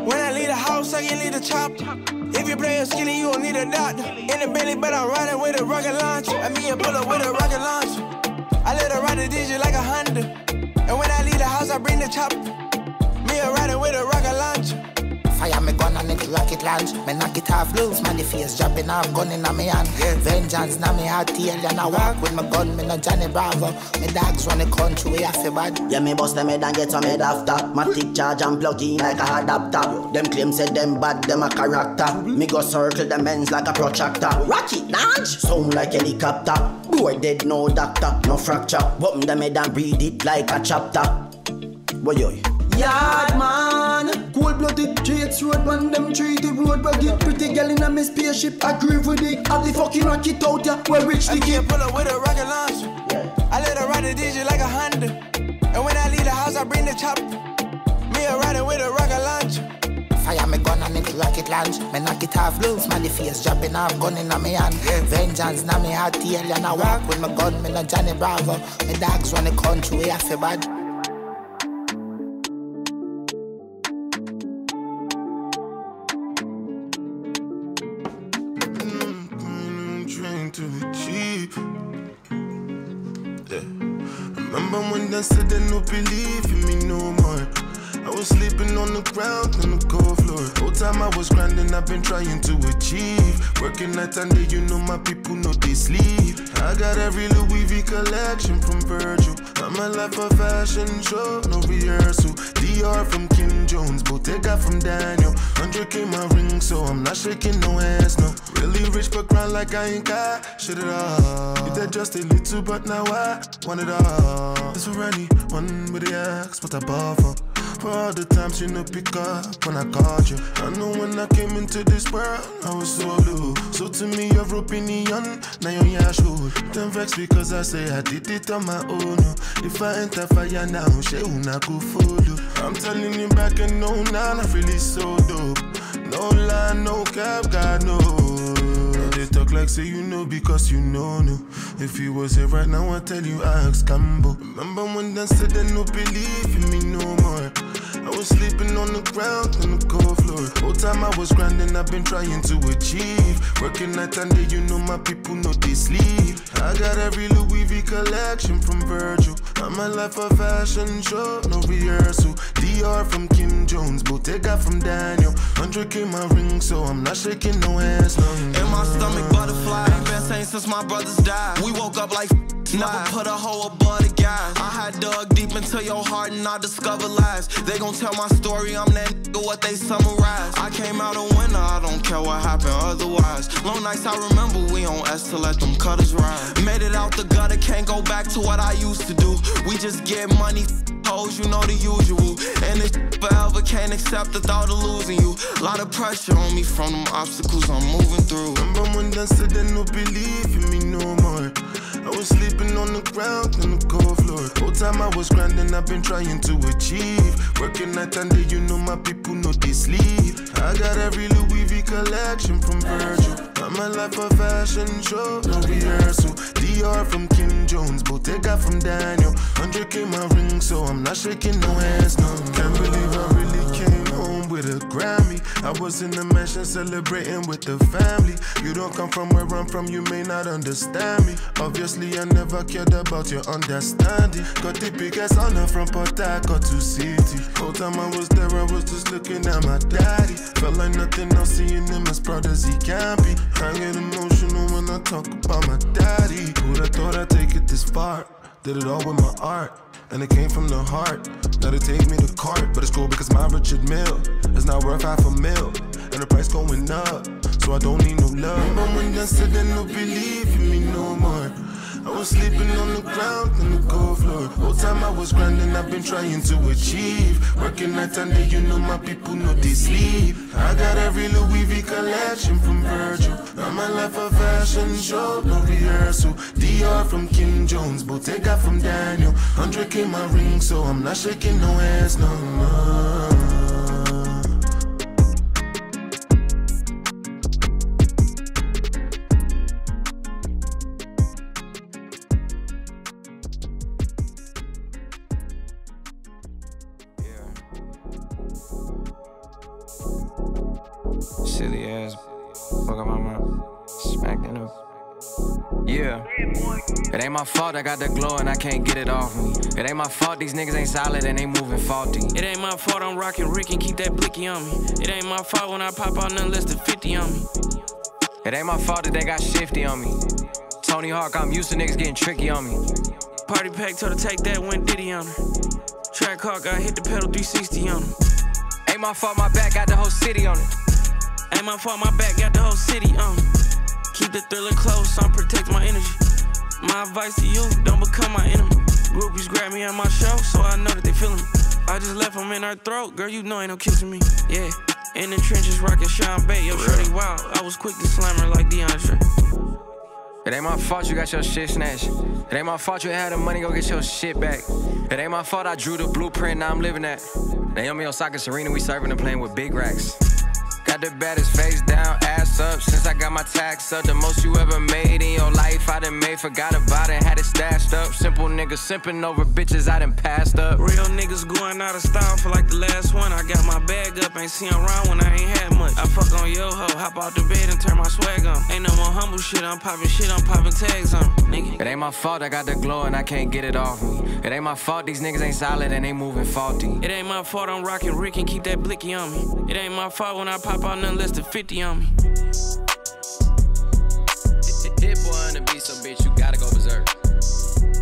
When I leave the house, I can leave the chopper. If you play a skinny, you gon' need a doctor. In the belly, but I'm riding with a rocket launcher. I mean, a pull up with a rocket launcher. I let her ride the DJ like a Honda. And when I leave the house, I bring the chopper. Me a riding with a rocket launcher. Fire me gun and it rocket launch. Me knock it off loose, man the face dropping off gun in me hand. Vengeance na me heart tail and I walk with my gun, me no Johnny Bravo. Me dogs run the country, we have to bad. Yeah, me bust them head and get some head after. Matic charge and plug in like a adapter. Them claim say them bad, them a character. Me go circle them ends like a protractor. Rocket launch, sound like helicopter. Boy dead, no doctor, no fracture. Bump them head and breathe it like a chapter. Boy, yo. Yard man, cold blooded traits road man them treat the road but get pretty girl in a me spaceship agree with it. Have the fucking rocket out ya, where rich the kid. pull up with a rocket launcher. I let her ride the DJ like a Honda. And when I leave the house, I bring the chopper. Me a riding with a rocket launcher. Fire me gun and it rocket launch. Me knock it off loose, man the face dropping off gun in me hand. Vengeance na me heart tail and I walk with my gun, me no Johnny Bravo. Me dogs run the country, we have to bad. They said they no believe in me no more. I was sleeping on the ground on the cold floor. Whole time I was grinding, I've been trying to achieve. Working night and day, you know my people know they sleep. I got every Louis V collection from Virgil. I'm a life a fashion show, no rehearsal. Dior from Jones, Bottega from Daniel. 100k my ring, so I'm not shaking no hands, no. Really rich but grind like I ain't got shit at all. You did just a little, but now I want it all. This for anyone with the axe, what I bought for. For all the times you no pick up when I called you. I know when I came into this world, I was so blue. So to me, your opinion, now you're your shoe. Don't vex because I say I did it on my own. If I enter fire now, she will not go follow. I'm telling you back and no, now I really so dope. No lie, no cap, God no. Talk like say you know because you know no. If you was here right now, I tell you I ask Cambo. Remember when they said they no believe in me no more. I was sleeping on the ground on the cold floor. Whole time I was grinding, I've been trying to achieve. Working night and day, you know my people know they sleep. I got every Louis V collection from Virgil. I'm a life of fashion show, no rehearsal. Dior from Kim Jones, Bottega from Daniel. 100k my ring, so I'm not shaking no hands. No, no. In my stomach, butterfly. Ain't been same since my brothers died. We woke up like Never put a hoe above the guys. I had dug deep into your heart and I discovered lies. They gon' tell my story, I'm that nigga, what they summarize. I came out a winner, I don't care what happened otherwise. Long nights I remember we on S to let them cutters ride. Made it out the gutter, can't go back to what I used to do. We just get money, hoes, you know the usual. And this forever can't accept the thought of losing you. Lot of pressure on me from them obstacles I'm moving through. Remember when they said they no believe in me no more. I was sleeping on the ground on the cold floor. Whole time I was grinding, I've been trying to achieve. Working night and day, you know my people know they sleep. I got every Louis V collection from Virgil. I'm a life of fashion show, no rehearsal. Dior from Kim Jones, Bottega from Daniel. 100k my ring, so I'm not shaking no hands, no. Can't believe I with a Grammy. I was in the mansion celebrating with the family. You don't come from where I'm from, you may not understand me. Obviously, I never cared about your understanding. Got the biggest honor from Port Harcourt to city. Whole time I was there, I was just looking at my daddy. Felt like nothing else, seeing him as proud as he can be. I get emotional when I talk about my daddy. Who'd have thought I'd take it this far? Did it all with my art. And it came from the heart. Now they take me to court, but it's cool because my Richard Mille is not worth half a mil. And the price going up, so I don't need no love. Remember when they said they no believe in me no more. I was sleeping on the ground on the cold floor. Whole time I was grinding, I've been trying to achieve. Working night and day, you know my people know they sleep. I got every Louis V collection from Virgil. I'm a life of fashion show, no rehearsal. Dior from Kim Jones, Bottega from Daniel. 100k my ring, so I'm not shaking no hands, no, no. My fault I got the glow and I can't get it off me. It ain't my fault these niggas ain't solid and they moving faulty. It ain't my fault I'm rocking Rick and keep that blicky on me. It ain't my fault when I pop out nothing less than 50 on me. It ain't my fault that they got shifty on me. Tony Hawk, I'm used to niggas getting tricky on me. Party pack told her take that went Diddy on her. Track Hawk, I hit the pedal 360 on him. Ain't my fault my back got the whole city on it. Ain't my fault my back got the whole city on. Keep the thriller close, I'm protect my energy. My advice to you, don't become my enemy. Groupies grab me at my show, so I know that they feeling me. I just left them in her throat, girl, you know ain't no kissing me. Yeah, in the trenches rockin' Sean Bay, yo, shorty wild. I was quick to slam her like DeAndre. It ain't my fault you got your shit snatched. It ain't my fault you had the money, go get your shit back. It ain't my fault I drew the blueprint, now I'm living that. Naomi Osaka, Serena, we serving and playing with big racks. Got the baddest face down, ass up. Since I got my tax up, the most you ever made in your life. I done made, forgot about it, had it stashed up. Simple niggas simping over bitches I done passed up. Real niggas going out of style for like the last one. I got my bag up, ain't seen around when I ain't had much. I fuck on yo ho, hop out the bed and turn my swag on. Ain't no more humble shit, I'm popping shit, I'm popping tags on. Nigga. It ain't my fault I got the glow and I can't get it off me. It ain't my fault these niggas ain't solid and they moving faulty. It ain't my fault I'm rocking Rick and keep that blicky on me. It ain't my fault when I pop out nothing less than 50 on me. Hit-Boy on the beat, so bitch, you gotta go berserk.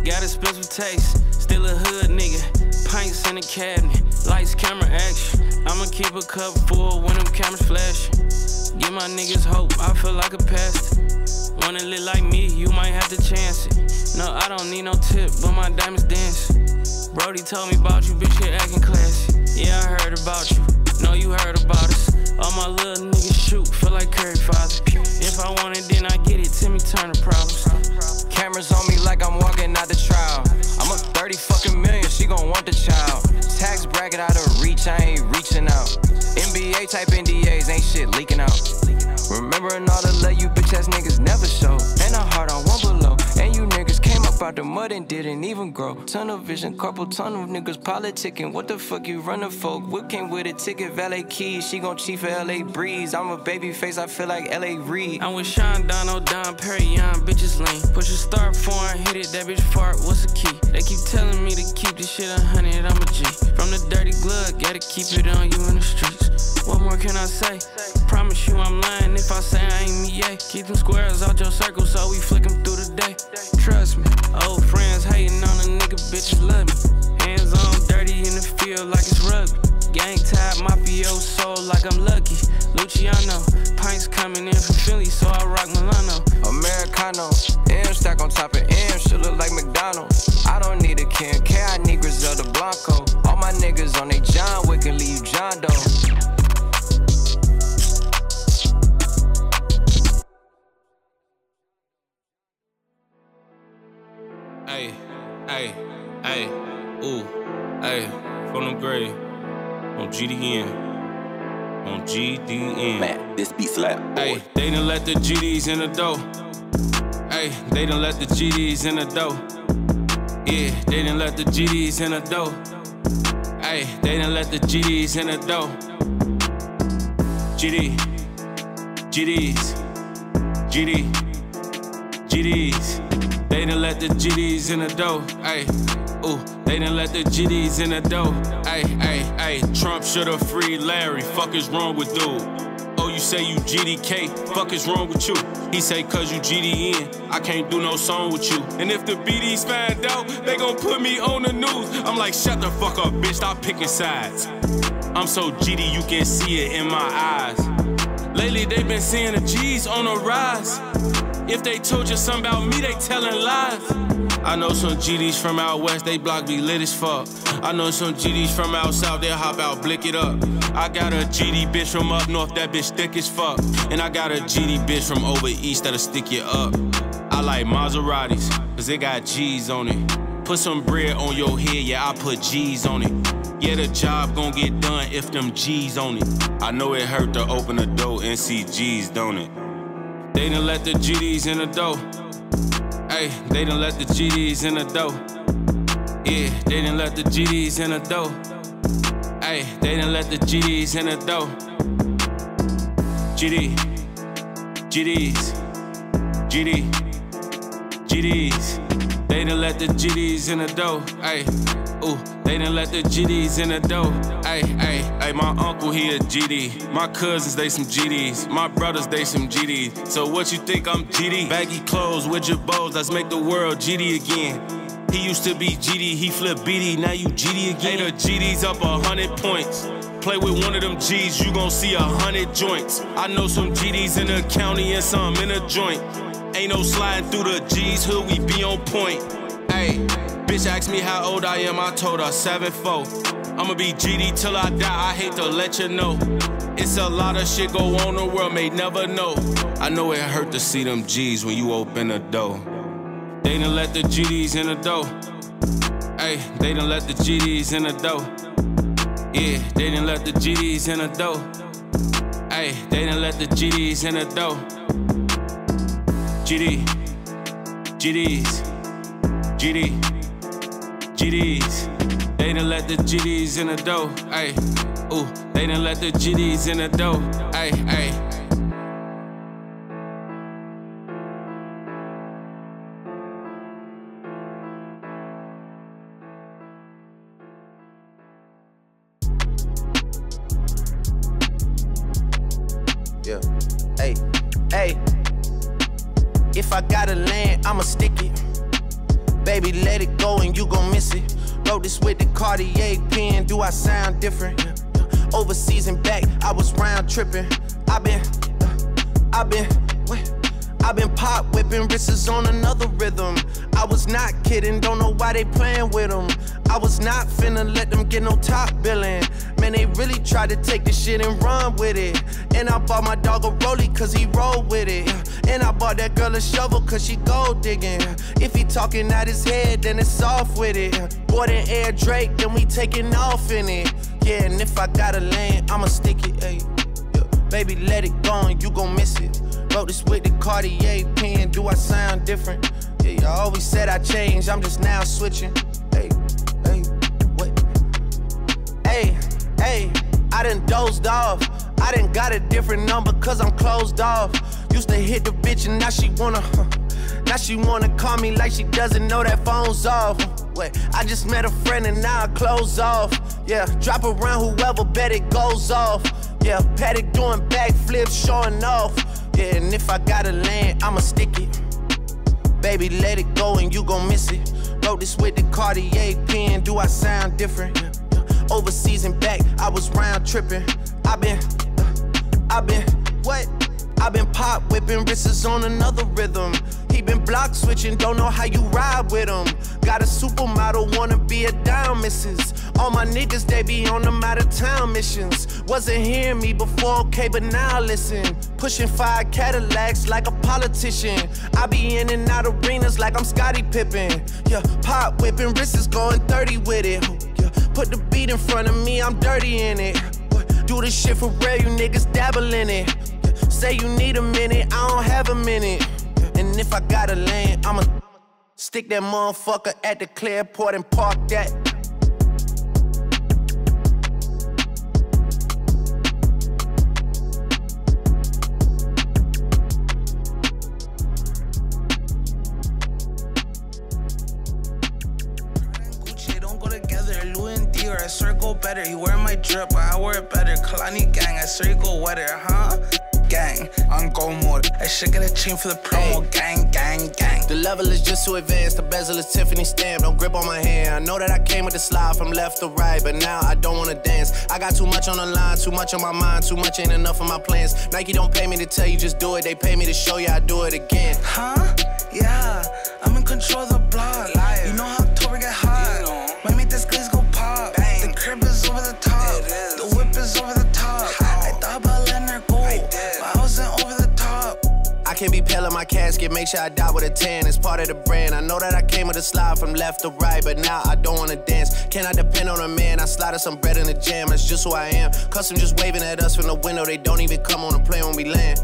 Got a special taste, still a hood nigga. Pints in the cabinet, lights, camera, action. I'ma keep a cup full when them cameras flashing. Give my niggas hope, I feel like a pastor. Wanna live like me, you might have to chance it. No, I don't need no tip, but my diamonds dance. Brody told me about you, bitch, you acting classy. Yeah, I heard about you. Know you heard about us. All my little niggas shoot, feel like Curry father. If I want it, then I get it. Timmy Turner problems. Cameras on me like I'm walking out the trial. I'm a 30 fucking million, she gon' want the child. Tax bracket out of reach, I ain't reaching out. NBA type NDAs, ain't shit leaking out. Remembering all the love you bitch ass niggas never show. And a heart on one below. Up out the mud and didn't even grow. Tunnel vision, couple tunnel, niggas politicking. What the fuck you running for? Whip came with a ticket, valet keys. She gon' cheat for LA Breeze. I'm a baby face, I feel like LA Reid. I'm with Sean Dono, oh, Don Perry, young bitches lame. Push a start foreign, hit it, that bitch fart, what's the key? They keep telling me to keep this shit a hundred, I'm a G. From the dirty glove, gotta keep it on you in the streets. What more can I say? Promise you I'm lying if I say I ain't me, yeah. Keep them squares out your circle so we flick them through the day. Trust me, old friends hating on a nigga, bitches love me. Hands on dirty in the field like it's rugby. Gang tied mafioso like I'm lucky. Luciano, pints coming in from Philly, so I rock Milano. Americano, M stack on top of M, shit look like McDonald's. I don't need a Ken K, I need Griselda Blanco. All my niggas on they John Wick and leave John Doe. Hey, hey, hey, ooh, hey, from them grave, on GDN, on GDN. Man, this beat slap. Hey, they done let the GDs in the dough. Hey, they done let the GDs in the dough. Yeah, they done let the GDs in the dough. Hey, they done let the GDs in the dough. GD, GDs, GD, GDs. They done let the GDs in the dough, ayy. Ooh, they done let the GDs in the dough, ayy, ayy, ayy. Trump shoulda freed Larry, fuck is wrong with dude? Oh, you say you GDK, fuck is wrong with you? He say cause you GDN, I can't do no song with you. And if the BDs find out, they gon' put me on the news. I'm like, shut the fuck up, bitch, stop picking sides. I'm so GD, you can see it in my eyes. Lately, they been seeing the G's on the rise. If they told you something about me, they telling lies. I know some GDs from out west, they block be lit as fuck. I know some GDs from out south, they hop out, blick it up. I got a GD bitch from up north, that bitch thick as fuck. And I got a GD bitch from over east that'll stick you up. I like Maseratis, cause they got G's on it. Put some bread on your head, yeah, I put G's on it. Yeah, the job gon' get done if them G's on it. I know it hurt to open the door and see G's, don't it? They done let the GDs in the dough. Hey, they done let the GDs in the dough. Yeah, they done let the GDs in the dough. Hey, they done let the GDs in the dough. GD, GDs, GD, GDs. They done let the GDs in the dough. Hey, ooh, they done let the GDs in the dough. Hey, hey, hey, my uncle, he a GD. My cousins, they some GDs. My brothers, they some GDs. So what you think I'm GD? Baggy clothes with your bows, let's make the world GD again. He used to be GD, he flip BD, now you GD again. Hey, the GD's up a hundred points. Play with one of them G's, you gon' see a hundred joints. I know some GDs in the county and some in a joint. Ain't no sliding through the G's, hood, we be on point. Hey, bitch asked me how old I am, I told her 7'4. I'ma be GD till I die, I hate to let you know. It's a lot of shit go on, the world may never know. I know it hurt to see them G's when you open the door. They done let the GDs in the door. Hey, they done let the GDs in the door. Yeah, they done let the GDs in the door. Hey, they done let the GDs in the dough. GD, GDs, GD, GDs. They done let the GDs in the dough. Hey, ooh, they done let the GDs in the dough. Hey, hey. If I gotta land, I'ma stick it. Baby, let it go and you gon' miss it. Wrote this with the Cartier pen, do I sound different? Overseas and back, I was round tripping. I been, uh, I been, wait. I been pop whipping wrists on another rhythm. I was not kidding, don't know why they playing with them. I was not finna let them get no top billing. Man, they really tried to take the shit and run with it. And I bought my dog a rollie cause he roll with it. And I bought that girl a shovel cause she gold digging. If he talking out his head, then it's off with it. Boy, than Air Drake, then we taking off in it. Yeah, and if I got a lane, I'ma stick it, ayy. Baby, let it go and you gon' miss it. Wrote this with the Cartier pen, do I sound different? Yeah, you always said I changed, I'm just now switching. Hey, hey, what? Hey, hey, I done dozed off. I done got a different number cause I'm closed off. Used to hit the bitch and now she wanna, huh, now she wanna call me like she doesn't know that phone's off. Wait, I just met a friend and now I close off. Yeah, drop around whoever bet it goes off. Yeah, Patek doing backflips, showing off. Yeah, and if I gotta land, I'ma stick it. Baby, let it go and you gon' miss it. Wrote this with the Cartier pen, do I sound different? Overseas and back, I was round tripping. I been, I been, what? I been pop whipping wrists on another rhythm. He been block switching, don't know how you ride with him. Got a supermodel, wanna be a down missus. All my niggas, they be on them out of town missions. Wasn't hearing me before, okay, but now listen. Pushing five Cadillacs like a politician. I be in and out arenas like I'm Scottie Pippen. Yeah, pop whipping wrists is going 30 with it. Yeah, put the beat in front of me, I'm dirty in it. Do this shit for real, you niggas dabble in it. Say you need a minute, I don't have a minute. And if I got a lane, I'ma stick that motherfucker at the clearport and park that. I swear go better. He wear my drip, but I wear it better. Kalani gang, I swear you go wetter, huh? Gang, on go mode. I should get a chain for the promo. Gang, gang, gang. The level is just too advanced. The bezel is Tiffany stamp. Don't grip on my hand. I know that I came with the slide from left to right, but now I don't wanna dance. I got too much on the line, too much on my mind, too much ain't enough of my plans. Nike don't pay me to tell you just do it. They pay me to show you I do it again. Huh? Yeah, I'm in control of the block. Can't be pale in my casket, make sure I die with a tan. It's part of the brand. I know that I came with a slide from left to right, but now I don't wanna dance. Can I depend on a man? I slided some bread in the jam, that's just who I am. Custom just waving at us from the window, they don't even come on the plane when we land.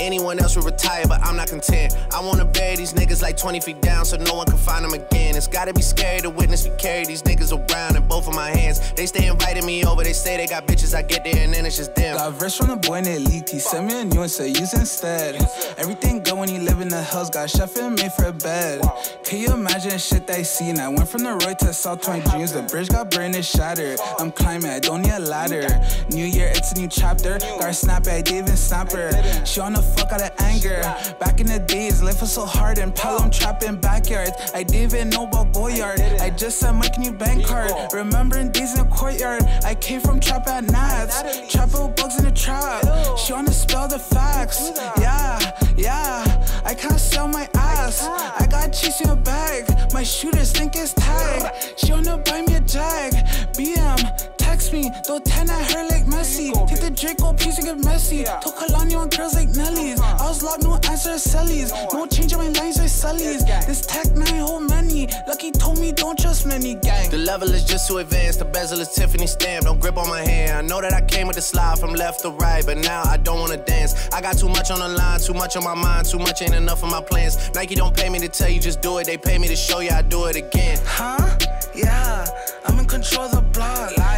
Anyone else would retire, but I'm not content. I wanna bury these niggas like 20 feet down so no one can find them again. It's gotta be scary to witness me carry these niggas around in both of my hands. They stay inviting me over, they say they got bitches, I get there and then it's just them. Got verse from the boy named Leak. He sent me a new and said use instead. Everything good when you live in the hills. Got chef and made for a bed. Can you imagine shit they seen? I went from the Roy to South 20 dreams. The bridge got burned and shattered. I'm climbing, I don't need a ladder. New year, it's a new chapter. Got a snap at David Snapper. She on the fuck out of anger. Back in the days, life was so hard and Pelham trapping backyards. I didn't even know about Goyard. I just said my new bank card. Remembering days in the courtyard. I came from trap at Nats. Trapping with bugs in the trap. She wanna spell the facts. Yeah, yeah. I can't sell my ass. I got cheese in a bag. My shooters think it's tag. She wanna buy me a jag. BM, text me. Throw 10 at her like Messi. Take the Draco piece and get messy. Told Kalani on girls like Nelly's. I was locked, no answer Sally's. No change on my lines like Sully's. This tech nine hold many. Lucky told me don't trust many gang. The level is just too advanced. The bezel is Tiffany stamp. Don't grip on my hand. I know that I came with the slide from left to right, but now I don't wanna dance. I got too much on the line, too much on my mind, too much ain't enough of my plans. Nike don't pay me to tell you just do it. They pay me to show you I do it again. Huh? Yeah, I'm in control of the block. You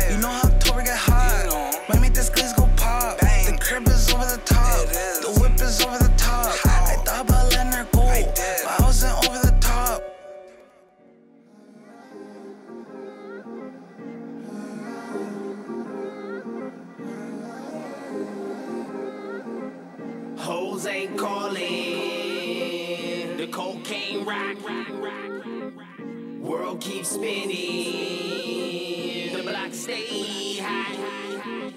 Hoes ain't calling. cocaine rock. World keeps spinning. The block stay hot.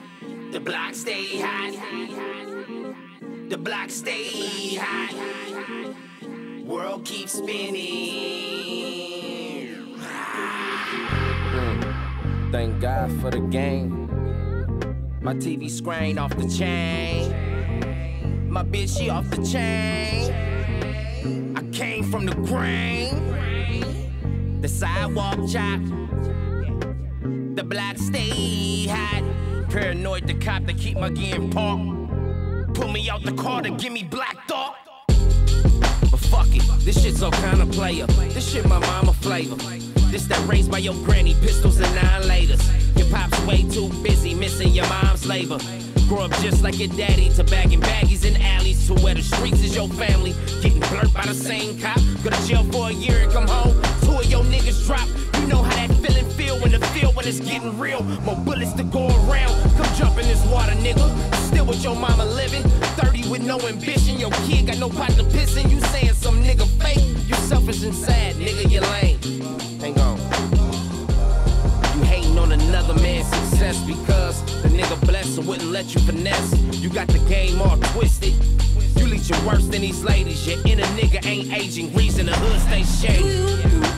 The block stay hot. The block stay hot. World keeps spinning. Hmm. Thank God for the game. My TV screen off the chain. My bitch, she off the chain. I came from the grain. The sidewalk chop. The block stay hot. Paranoid the cop to keep my game parked. Pull me out the car to give me black thought. But fuck it, this shit's all kind of player. This shit my mama flavor. This that raised by your granny, pistols and nine laters. Your pop's way too busy missing your mom's labor. Grow up just like your daddy to bagging baggies in alleys to where the streets is your family. Getting burnt by the same cop. Go to jail for a year and come home. Two of your niggas drop. You know how that feeling feel when the feel when it's getting real. More bullets to go around. Come jump in this water, nigga. Still with your mama living. 30 with no ambition. Your kid got no pot to piss in. You saying some nigga fake. You selfish and sad, nigga. You lame. Hang on. You hating on another man's success because nigga blessed and wouldn't let you finesse. You got the game all twisted. You leech your worse than these ladies. Your inner nigga ain't aging. Reason the hood stay shady.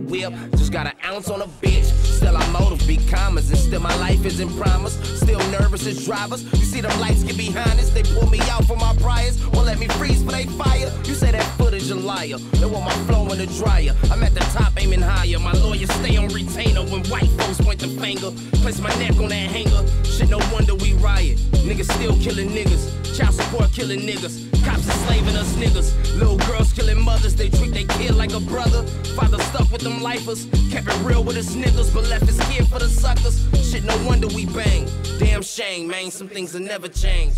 Whip. Just got an ounce on a bitch. Still I motive be commas. And still my life is in promise. Still nervous as drivers. You see them lights get behind us. They pull me out for my priors. Won't let me freeze for they fire. You say that footage a liar. They want my flow in the dryer. I'm at the top aiming higher. My lawyer stay on retainer when white folks point the finger. Place my neck on that hanger. Shit, no wonder we riot. Niggas still killing niggas. Child support killing niggas. Cops us niggas. Little girls killing mothers. They treat their kid like a brother. Father stuck with them lifers. Kept it real with his niggas, but left his kid for the suckers. Shit, no wonder we bang. Damn shame, man. Some things will never change.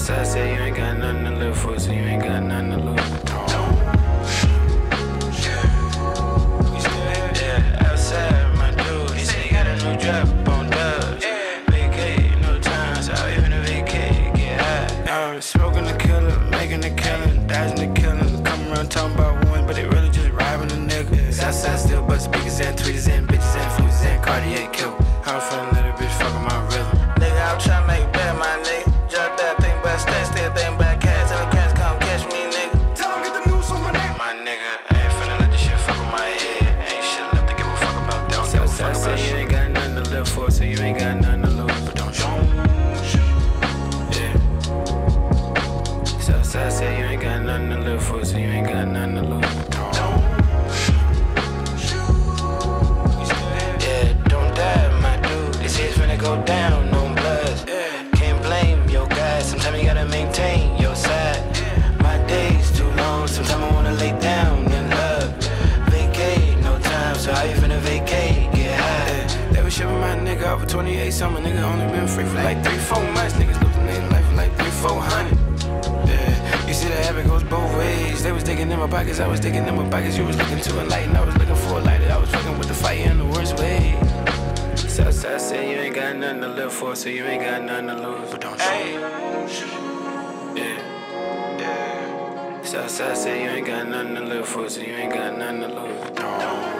Southside say you ain't got nothing to live for, so you ain't got nothing my pockets, I was digging in my pockets. You was looking to enlighten, I was looking for a light. I was fucking with the fight in the worst way. Southside say you ain't got nothing to live for, so you ain't got nothing to lose. But don't you? Yeah. Yeah. Southside say you ain't got nothing to live for, so you ain't got nothing to lose. But don't.